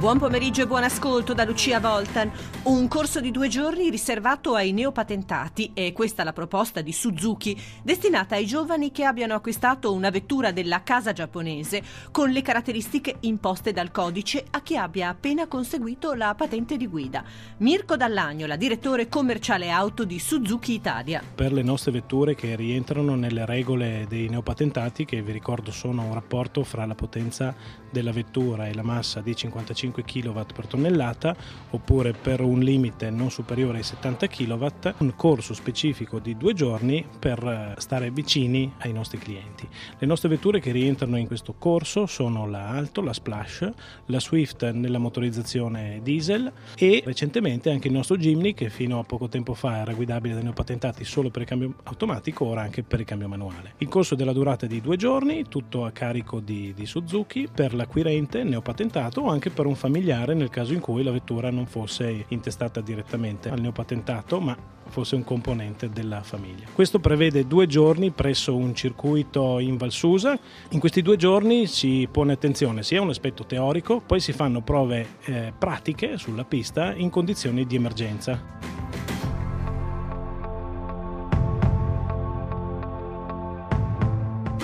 Buon pomeriggio e buon ascolto da Lucia Voltan. Un corso di due giorni riservato ai neopatentati è questa la proposta di Suzuki, destinata ai giovani che abbiano acquistato una vettura della casa giapponese con le caratteristiche imposte dal codice a chi abbia appena conseguito la patente di guida. Mirko Dall'Agnola, direttore commerciale auto di Suzuki Italia. Per le nostre vetture che rientrano nelle regole dei neopatentati, che vi ricordo sono un rapporto fra la potenza della vettura e la massa di 55 25 kW per tonnellata oppure per un limite non superiore ai 70 kW, un corso specifico di due giorni per eh, stare vicini ai nostri clienti. Le nostre vetture che rientrano in questo corso sono la Alto, la Splash, la Swift nella motorizzazione diesel e recentemente anche il nostro Jimny che fino a poco tempo fa era guidabile dai neopatentati solo per il cambio automatico, ora anche per il cambio manuale. Il corso è della durata di due giorni, tutto a carico di, di Suzuki per l'acquirente neopatentato o anche per un familiare nel caso in cui la vettura non fosse intestata direttamente al neopatentato ma fosse un componente della famiglia. Questo prevede due giorni presso un circuito in Valsusa. In questi due giorni si pone attenzione sia a un aspetto teorico, poi si fanno prove eh, pratiche sulla pista in condizioni di emergenza.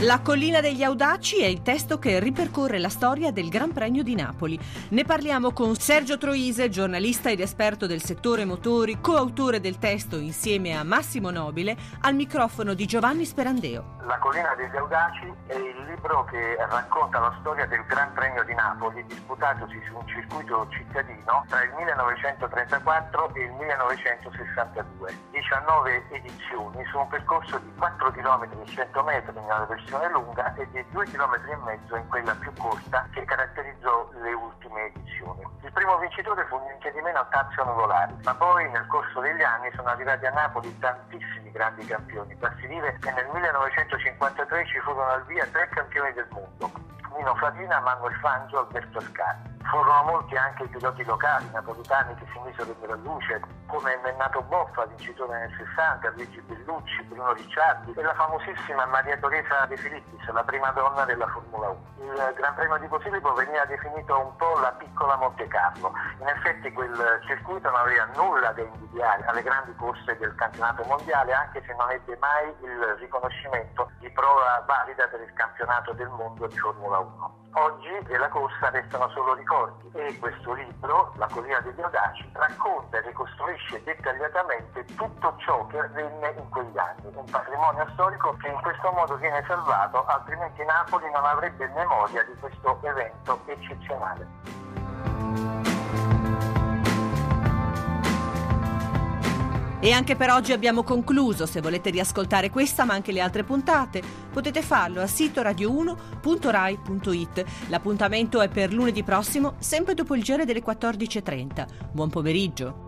La collina degli audaci è il testo che ripercorre la storia del Gran Premio di Napoli. Ne parliamo con Sergio Troise, giornalista ed esperto del settore motori, coautore del testo insieme a Massimo Nobile, al microfono di Giovanni Sperandeo. La collina degli audaci è il libro che racconta la storia del Gran Premio di Napoli disputatosi su un circuito cittadino tra il 1934 e il 1962. 19 edizioni su un percorso di 4 km e 100 metri nella versione versione lunga e di 2 km e in quella più corta che caratterizzò le ultime edizioni. Il primo vincitore fu niente di meno Tazio Nuvolari, ma poi nel corso degli anni sono arrivati a Napoli tantissimi grandi campioni. Basti dire che nel 1953 ci furono al via tre campioni del mondo, Nino Flatina, Manuel Fangio, Alberto Scarpi. Furono molti anche i piloti locali napolitani che si misero in a luce, come Mennato Boffa, vincitore nel 60, Luigi Bellucci, Bruno Ricciardi e la famosissima Maria Teresa De Filippis, la prima donna della Formula 1. Il Gran Premio di Posillipo veniva definito un po' la piccola Monte Carlo. In effetti quel circuito non aveva nulla da invidiare alle grandi corse del campionato mondiale, anche se non ebbe mai il riconoscimento di prova valida per il campionato del mondo di Formula 1. Oggi della corsa restano solo ricordi e questo libro, La collina degli audaci, racconta e ricostruisce dettagliatamente tutto ciò che avvenne in quegli anni, un patrimonio storico che in questo modo viene salvato, altrimenti Napoli non avrebbe memoria di questo evento eccezionale. E anche per oggi abbiamo concluso. Se volete riascoltare questa ma anche le altre puntate, potete farlo a sito radio1.rai.it. L'appuntamento è per lunedì prossimo, sempre dopo il giro delle 14.30. Buon pomeriggio.